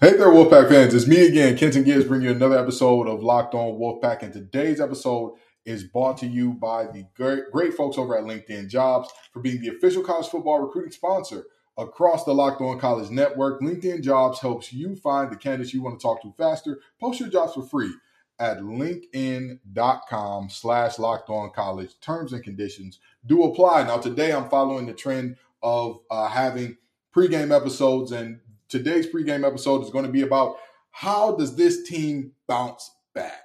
Hey there, Wolfpack fans. It's me again, Kenton Gibbs, bringing you another episode of Locked On Wolfpack. And today's episode is brought to you by the great, great folks over at LinkedIn Jobs for being the official college football recruiting sponsor across the Locked On College Network. LinkedIn Jobs helps you find the candidates you want to talk to faster. Post your jobs for free at linkedin.com slash locked on college. Terms and conditions do apply. Now, today I'm following the trend of uh, having pregame episodes and today's pregame episode is going to be about how does this team bounce back?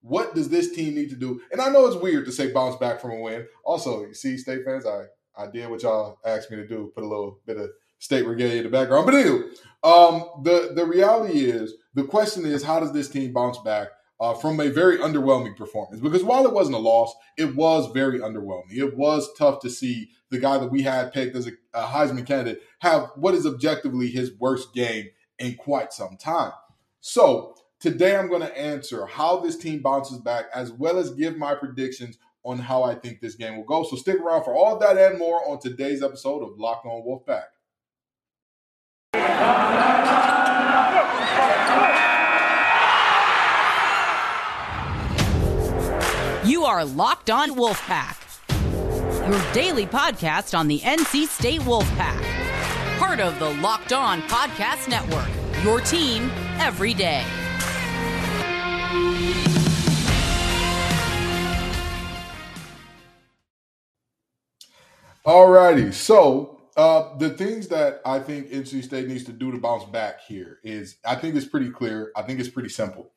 What does this team need to do? And I know it's weird to say bounce back from a win. Also, you see, state fans, I I did what y'all asked me to do, put a little bit of state regalia in the background. But anyway, um, the the reality is, the question is, how does this team bounce back uh, from a very underwhelming performance? Because while it wasn't a loss, it was very underwhelming. It was tough to see the guy that we had picked as a, a Heisman candidate have what is objectively his worst game in quite some time. So today I'm going to answer how this team bounces back, as well as give my predictions on how I think this game will go. So stick around for all that and more on today's episode of Locked On Wolfpack. You are Locked On Wolfpack, your daily podcast on the NC State Wolfpack, part of the Locked On Podcast Network, your team every day. Alrighty, so uh, the things that I think NC State needs to do to bounce back here is I think it's pretty clear. I think it's pretty simple.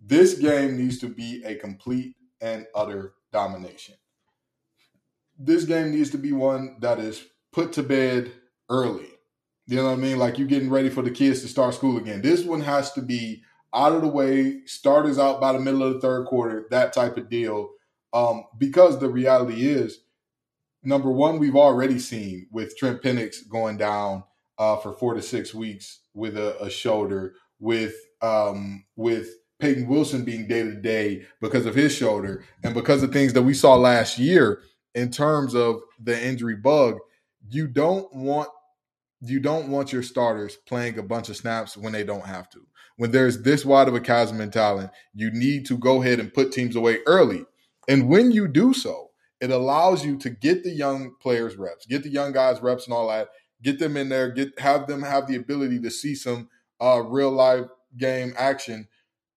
This game needs to be a complete and utter domination. This game needs to be one that is put to bed early. You know what I mean? Like you're getting ready for the kids to start school again. This one has to be out of the way, starters out by the middle of the third quarter, that type of deal. Um, because the reality is, number one, we've already seen with Trent Pennix going down uh, for four to six weeks with a, a shoulder, with um, with Payton Wilson being day to day because of his shoulder, and because of things that we saw last year in terms of the injury bug. You don't want you don't want your starters playing a bunch of snaps when they don't have to. When there's this wide of a chasm in talent, you need to go ahead and put teams away early. And when you do so, it allows you to get the young players reps, get the young guys reps and all that, get them in there, get have them have the ability to see some uh, real life game action,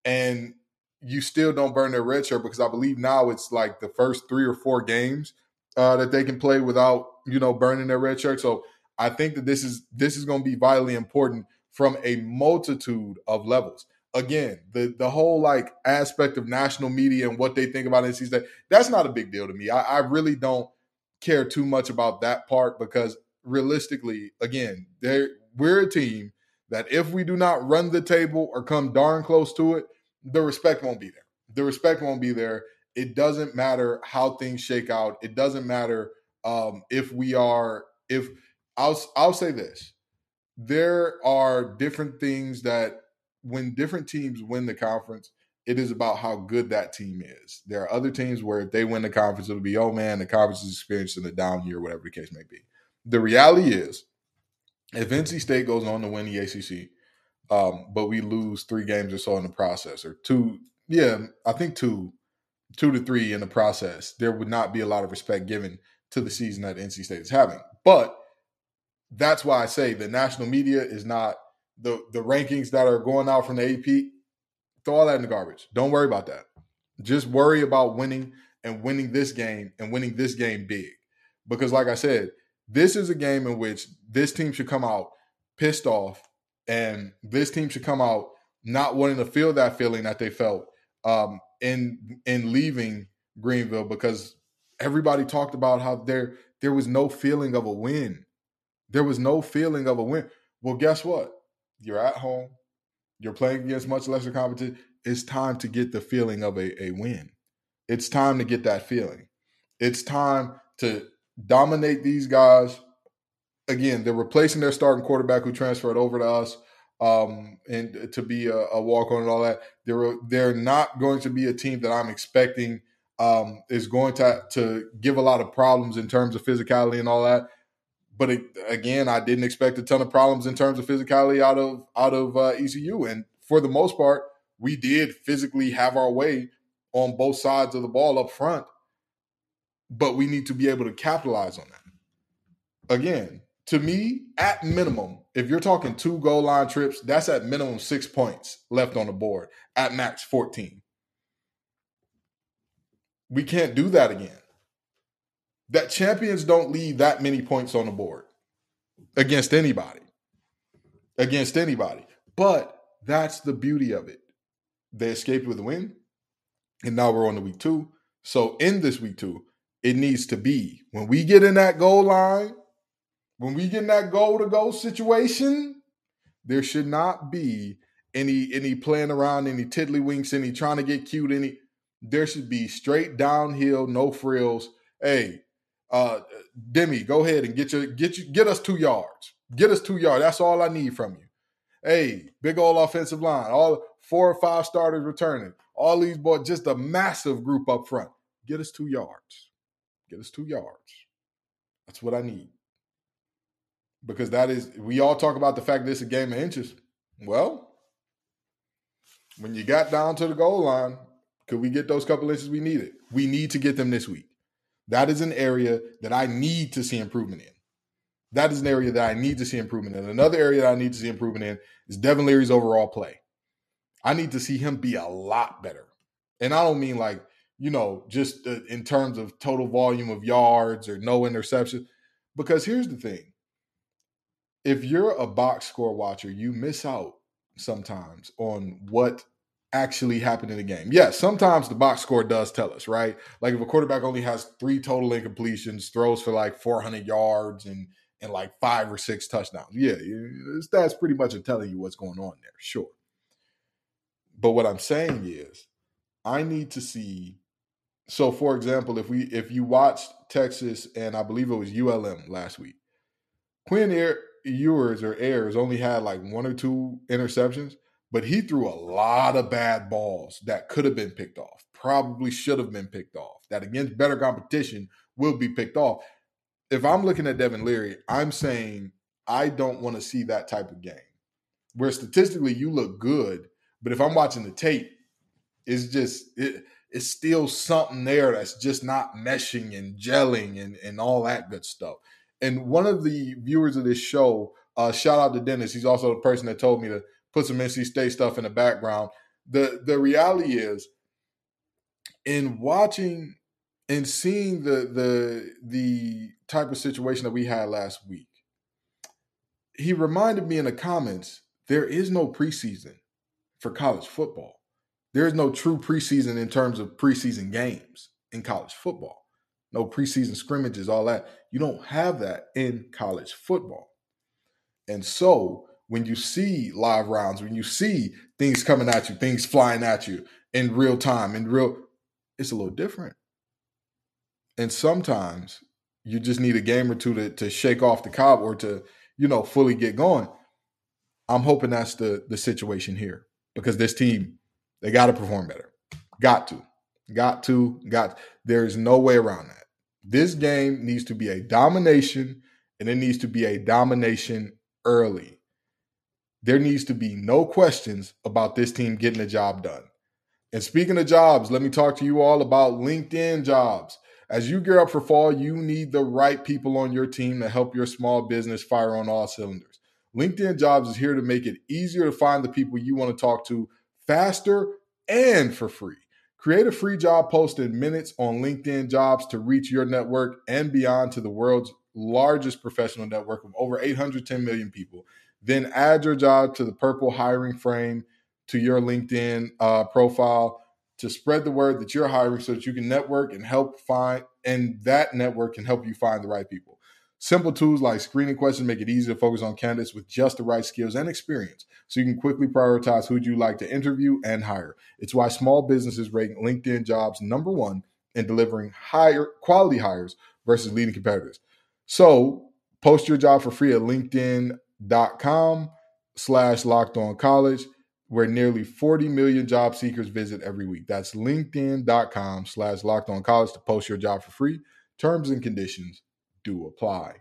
and you still don't burn their red shirt because I believe now it's like the first three or four games uh, that they can play without you know burning their red shirt. So I think that this is this is going to be vitally important from a multitude of levels. Again, the the whole like aspect of national media and what they think about NC State, that's not a big deal to me. I, I really don't care too much about that part because realistically, again, we're a team that if we do not run the table or come darn close to it, the respect won't be there. The respect won't be there. It doesn't matter how things shake out. It doesn't matter um, if we are if I'll I'll say this. There are different things that when different teams win the conference, it is about how good that team is. There are other teams where if they win the conference, it'll be, oh man, the conference is experiencing a down year, whatever the case may be. The reality is, if NC State goes on to win the ACC, um, but we lose three games or so in the process, or two, yeah, I think two, two to three in the process, there would not be a lot of respect given to the season that NC State is having. But that's why I say the national media is not the the rankings that are going out from the AP. Throw all that in the garbage. Don't worry about that. Just worry about winning and winning this game and winning this game big. Because, like I said, this is a game in which this team should come out pissed off, and this team should come out not wanting to feel that feeling that they felt um, in in leaving Greenville because everybody talked about how there there was no feeling of a win. There was no feeling of a win. Well, guess what? You're at home. You're playing against much lesser competition. It's time to get the feeling of a, a win. It's time to get that feeling. It's time to dominate these guys. Again, they're replacing their starting quarterback who transferred over to us um, and to be a, a walk on and all that. They're they're not going to be a team that I'm expecting um, is going to to give a lot of problems in terms of physicality and all that but it, again, I didn't expect a ton of problems in terms of physicality out of out of uh, ECU, and for the most part, we did physically have our way on both sides of the ball up front. But we need to be able to capitalize on that. Again, to me, at minimum, if you're talking two goal line trips, that's at minimum six points left on the board, at max 14. We can't do that again. That champions don't leave that many points on the board against anybody. Against anybody. But that's the beauty of it. They escaped with a win, and now we're on to week two. So in this week two, it needs to be when we get in that goal line, when we get in that goal to go situation, there should not be any any playing around, any tiddlywinks, any trying to get cute, any there should be straight downhill, no frills. Hey, uh Demie, go ahead and get your get you get us two yards. Get us two yards. That's all I need from you. Hey, big old offensive line, all four or five starters returning. All these boys, just a massive group up front. Get us two yards. Get us two yards. That's what I need. Because that is, we all talk about the fact that it's a game of inches. Well, when you got down to the goal line, could we get those couple inches we needed? We need to get them this week. That is an area that I need to see improvement in. That is an area that I need to see improvement in. Another area that I need to see improvement in is Devin Leary's overall play. I need to see him be a lot better. And I don't mean like, you know, just in terms of total volume of yards or no interception. Because here's the thing if you're a box score watcher, you miss out sometimes on what actually happened in the game. Yes, sometimes the box score does tell us, right? Like if a quarterback only has three total incompletions, throws for like 400 yards and and like five or six touchdowns. Yeah, that's pretty much telling you what's going on there. Sure. But what I'm saying is, I need to see. So, for example, if we if you watched Texas and I believe it was ULM last week, Quinn Air, Ewers or Ayers only had like one or two interceptions, but he threw a lot of bad balls that could have been picked off, probably should have been picked off. That against better competition will be picked off. If I'm looking at Devin Leary, I'm saying I don't want to see that type of game where statistically you look good, but if I'm watching the tape, it's just it, it's still something there that's just not meshing and gelling and, and all that good stuff. And one of the viewers of this show, uh, shout out to Dennis. He's also the person that told me to put some NC State stuff in the background. The the reality is, in watching and seeing the the the type of situation that we had last week, he reminded me in the comments there is no preseason for college football. There is no true preseason in terms of preseason games in college football. No preseason scrimmages, all that. You don't have that in college football. And so when you see live rounds, when you see things coming at you, things flying at you in real time, in real, it's a little different. And sometimes you just need a game or two to, to shake off the cob or to, you know, fully get going. I'm hoping that's the the situation here because this team they got to perform better. Got to. Got to. Got there's no way around that. This game needs to be a domination and it needs to be a domination early. There needs to be no questions about this team getting the job done. And speaking of jobs, let me talk to you all about LinkedIn jobs. As you gear up for fall, you need the right people on your team to help your small business fire on all cylinders. LinkedIn Jobs is here to make it easier to find the people you want to talk to faster and for free. Create a free job post in minutes on LinkedIn Jobs to reach your network and beyond to the world's largest professional network of over 810 million people. Then add your job to the purple hiring frame to your LinkedIn uh, profile to spread the word that you're hiring so that you can network and help find, and that network can help you find the right people. Simple tools like screening questions make it easy to focus on candidates with just the right skills and experience so you can quickly prioritize who you like to interview and hire. It's why small businesses rate LinkedIn jobs number one in delivering higher quality hires versus leading competitors. So post your job for free at linkedin.com slash locked on college where nearly 40 million job seekers visit every week. That's linkedin.com slash locked on college to post your job for free. Terms and conditions do apply.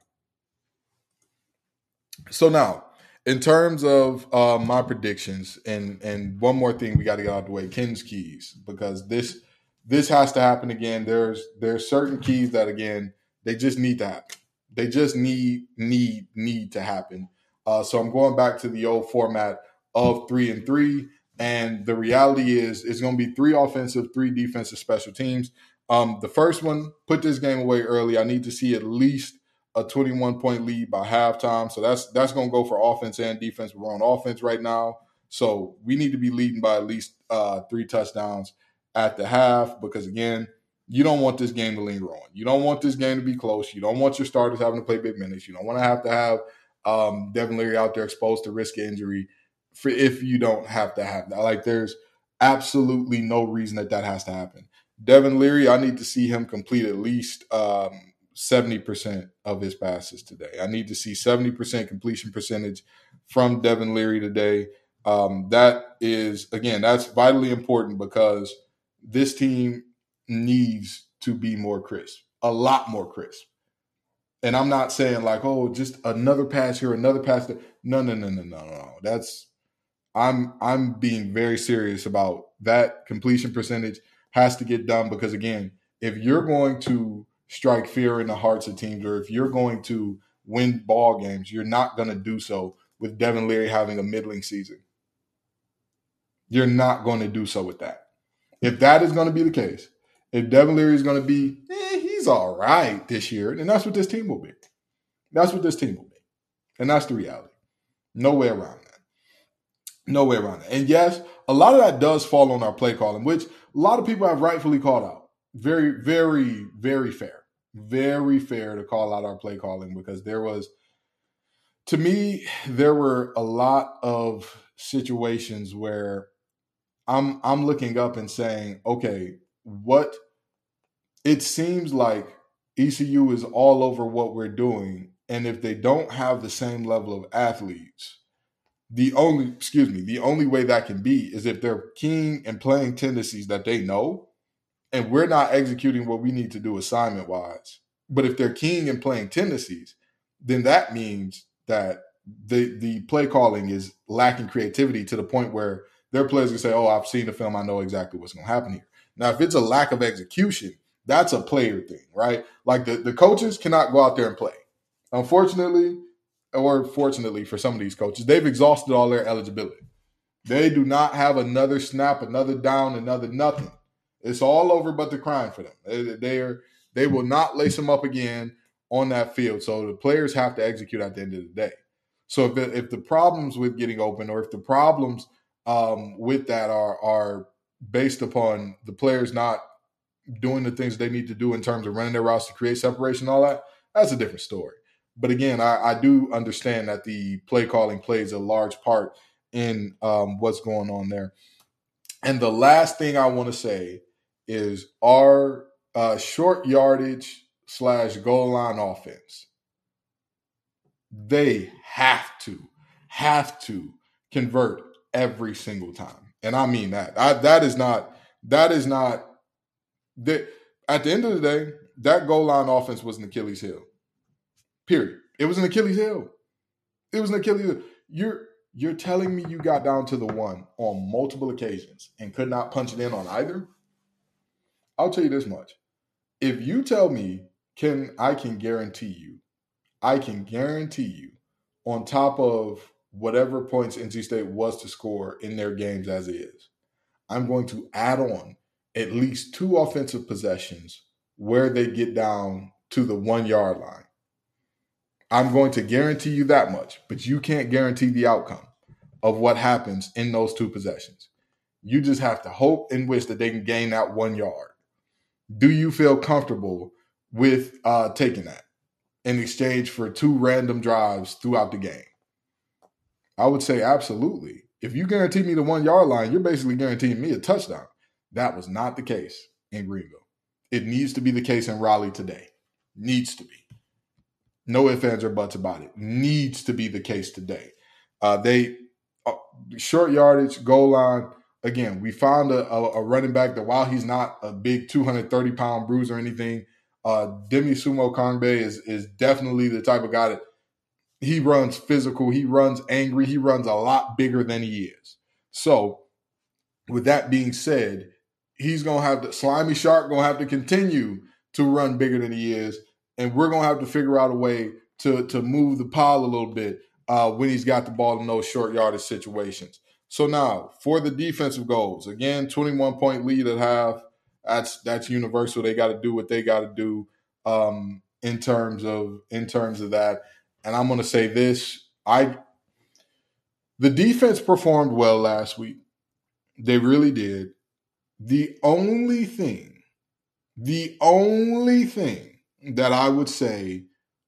So now, in terms of uh, my predictions, and and one more thing we got to get out of the way, Ken's keys, because this this has to happen again. There's there's certain keys that again they just need to happen. They just need need need to happen. Uh, so I'm going back to the old format of three and three, and the reality is it's going to be three offensive, three defensive special teams. Um, the first one, put this game away early. I need to see at least a 21 point lead by halftime. So that's that's going to go for offense and defense. We're on offense right now, so we need to be leading by at least uh, three touchdowns at the half because again, you don't want this game to linger on. You don't want this game to be close. You don't want your starters having to play big minutes. You don't want to have to have um, Devin Leary out there exposed to risk injury for if you don't have to have that. Like there's absolutely no reason that that has to happen. Devin Leary, I need to see him complete at least um, 70% of his passes today. I need to see 70% completion percentage from Devin Leary today. Um, that is, again, that's vitally important because this team needs to be more crisp, a lot more crisp. And I'm not saying like, oh, just another pass here, another pass there. No, no, no, no, no, no. That's I'm I'm being very serious about that completion percentage has to get done because again, if you're going to strike fear in the hearts of teams, or if you're going to win ball games, you're not going to do so with Devin Leary having a middling season. You're not going to do so with that. If that is going to be the case, if Devin Leary is going to be, eh, he's all right this year, then that's what this team will be. That's what this team will be. And that's the reality. No way around that. No way around that. And yes, a lot of that does fall on our play calling, which lot of people have rightfully called out. Very, very, very fair very fair to call out our play calling because there was to me there were a lot of situations where I'm I'm looking up and saying, okay, what it seems like ECU is all over what we're doing and if they don't have the same level of athletes the only excuse me the only way that can be is if they're keen and playing tendencies that they know and we're not executing what we need to do assignment wise. But if they're keen and playing tendencies, then that means that the the play calling is lacking creativity to the point where their players can say, "Oh, I've seen the film. I know exactly what's going to happen here." Now, if it's a lack of execution, that's a player thing, right? Like the, the coaches cannot go out there and play. Unfortunately, or fortunately for some of these coaches, they've exhausted all their eligibility. They do not have another snap, another down, another nothing. It's all over but the crime for them. They, they are they will not lace them up again on that field. So the players have to execute at the end of the day. So if the, if the problems with getting open or if the problems um, with that are are based upon the players not doing the things they need to do in terms of running their routes to create separation and all that, that's a different story. But again, I, I do understand that the play calling plays a large part in um, what's going on there. And the last thing I want to say is our uh, short yardage slash goal line offense. They have to, have to convert every single time. And I mean that. I, that is not, that is not, that at the end of the day, that goal line offense was an Achilles heel. Period. It was an Achilles heel. It was an Achilles heel. You're, you're telling me you got down to the one on multiple occasions and could not punch it in on either? I'll tell you this much. If you tell me, can I can guarantee you, I can guarantee you, on top of whatever points NC State was to score in their games as is, I'm going to add on at least two offensive possessions where they get down to the one yard line. I'm going to guarantee you that much, but you can't guarantee the outcome of what happens in those two possessions. You just have to hope and wish that they can gain that one yard do you feel comfortable with uh, taking that in exchange for two random drives throughout the game? I would say absolutely. If you guarantee me the one yard line, you're basically guaranteeing me a touchdown. That was not the case in Greenville. It needs to be the case in Raleigh today. Needs to be. No ifs, ands, or buts about it. Needs to be the case today. Uh, they uh, short yardage, goal line, again, we found a, a, a, running back that while he's not a big 230 pound bruiser or anything, uh, Demie Sumo-Karngbaye is is definitely the type of guy that he runs physical, he runs angry, he runs a lot bigger than he is. So, with that being said, he's gonna have to slimy shark gonna have to continue to run bigger than he is, and we're gonna have to figure out a way to to move the pile a little bit uh, when he's got the ball in those short yardage situations. So now for the defensive goals, again, 21 point lead at half. That's that's universal. They got to do what they got to do um, in terms of in terms of that. And I'm going to say this: I the defense performed well last week. They really did. The only thing, the only thing that I would say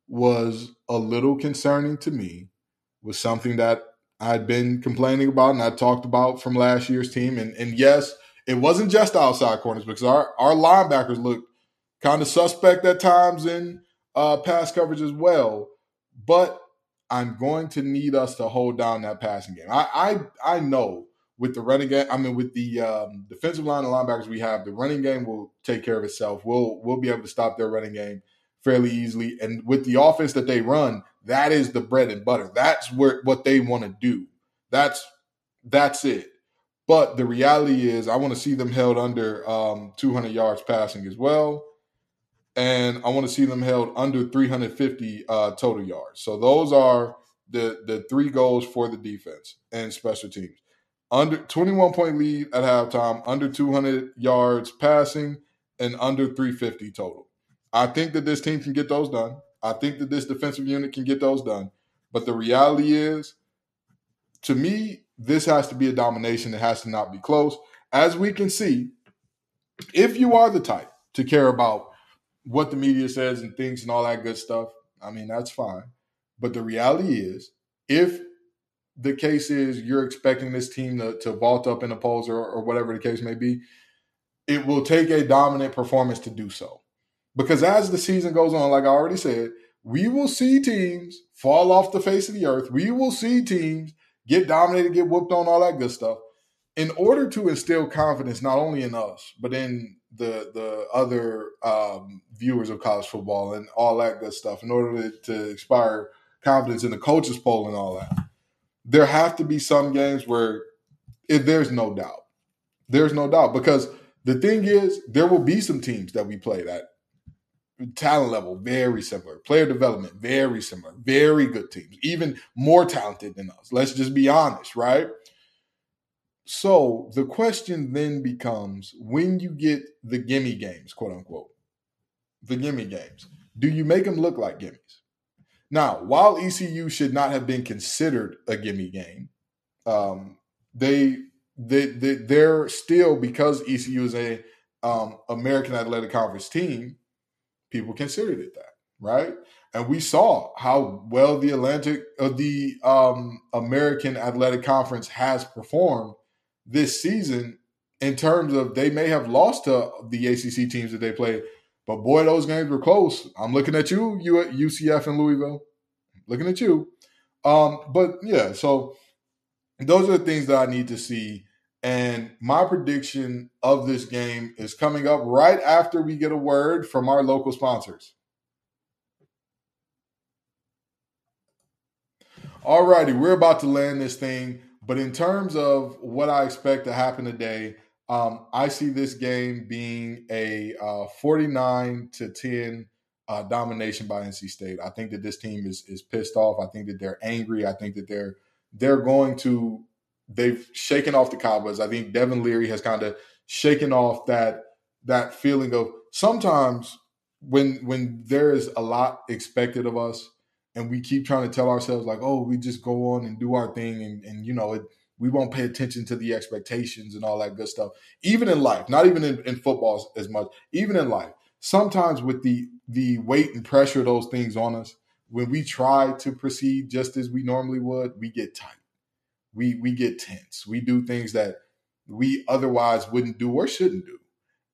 was a little concerning to me was something that I'd been complaining about and I talked about from last year's team. And, and yes, it wasn't just outside corners because our, our linebackers looked kind of suspect at times in uh, pass coverage as well. But I'm going to need us to hold down that passing game. I I, I know with the running game, I mean with the um, defensive line and linebackers we have, the running game will take care of itself. We'll we'll be able to stop their running game fairly easily. And with the offense that they run, that is the bread and butter. That's where what they want to do. That's that's it. But the reality is, I want to see them held under um, 200 yards passing as well, and I want to see them held under 350 uh, total yards. So those are the the three goals for the defense and special teams. Under 21 point lead at halftime, under 200 yards passing, and under 350 total. I think that this team can get those done. I think that this defensive unit can get those done. But the reality is, to me, this has to be a domination. It has to not be close. As we can see, if you are the type to care about what the media says and thinks and all that good stuff, I mean, that's fine. But the reality is, if the case is you're expecting this team to, to vault up in the polls or, or whatever the case may be, it will take a dominant performance to do so. Because as the season goes on, like I already said, we will see teams fall off the face of the earth. We will see teams get dominated, get whooped on, all that good stuff. In order to instill confidence not only in us, but in the the other um, viewers of college football and all that good stuff, in order to, to inspire confidence in the coaches poll and all that, there have to be some games where if there's no doubt. There's no doubt because the thing is, there will be some teams that we play that talent level very similar player development very similar very good teams even more talented than us. Let's just be honest right? So the question then becomes when you get the gimme games quote unquote the gimme games do you make them look like gimmies now while ecu should not have been considered a gimme game um, they, they, they they're still because ecu is a um, american athletic conference team people considered it that, right? And we saw how well the Atlantic uh, the um, American Athletic Conference has performed this season in terms of they may have lost to the ACC teams that they played, but boy, those games were close. I'm looking at you, you at UCF and Louisville, looking at you. Um, but yeah, so those are the things that I need to see and my prediction of this game is coming up right after we get a word from our local sponsors. All righty, we're about to land this thing. But in terms of what I expect to happen today, um, I see this game being a uh, 49 to 10 uh, domination by NC State. I think that this team is is pissed off. I think that they're angry. I think that they're they're going to they've shaken off the cobwebs. I think Devin Leary has kind of shaken off that that feeling of sometimes when when there is a lot expected of us and we keep trying to tell ourselves like, oh, we just go on and do our thing and, and you know, it, we won't pay attention to the expectations and all that good stuff. Even in life, not even in, in football as much, even in life, sometimes with the the weight and pressure of those things on us, when we try to proceed just as we normally would, we get tight we we get tense. We do things that we otherwise wouldn't do or shouldn't do,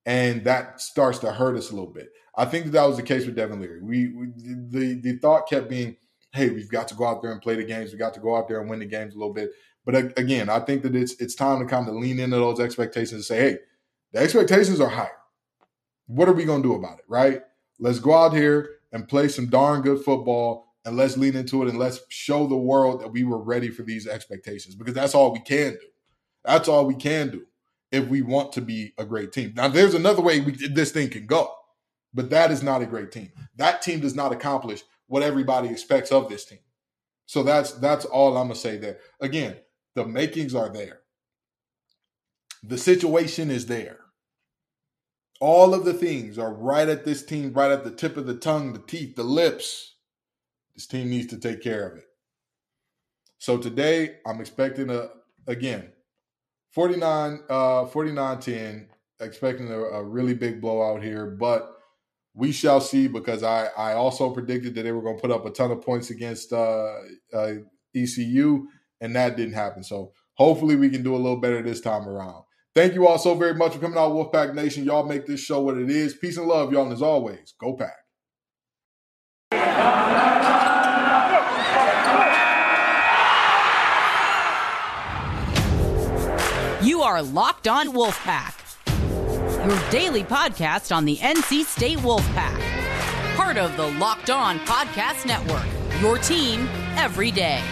and that starts to hurt us a little bit. I think that, that was the case with Devin Leary. We, we the the thought kept being, "Hey, we've got to go out there and play the games. We got to go out there and win the games a little bit." But again, I think that it's it's time to kind of lean into those expectations and say, "Hey, the expectations are higher. What are we going to do about it? Right? Let's go out here and play some darn good football and let's lean into it and let's show the world that we were ready for these expectations because that's all we can do. That's all we can do if we want to be a great team. Now, there's another way we, this thing can go, but that is not a great team. That team does not accomplish what everybody expects of this team. So that's that's all I'm gonna say there. Again, the makings are there. The situation is there. All of the things are right at this team, right at the tip of the tongue, the teeth, the lips. This team needs to take care of it. So today, I'm expecting a again 49 uh 49 10 expecting a, a, really big blowout here but we shall see because i i also predicted that they were going to put up a ton of points against uh, uh, ecu and that didn't happen. So hopefully we can do a little better this time around. Thank you all so very much for coming out wolfpack nation. Y'all make this show what it is. Peace and love y'all and as always go pack. You are Locked On Wolfpack, your daily podcast on the NC State Wolfpack, part of the Locked On Podcast Network, your team every day.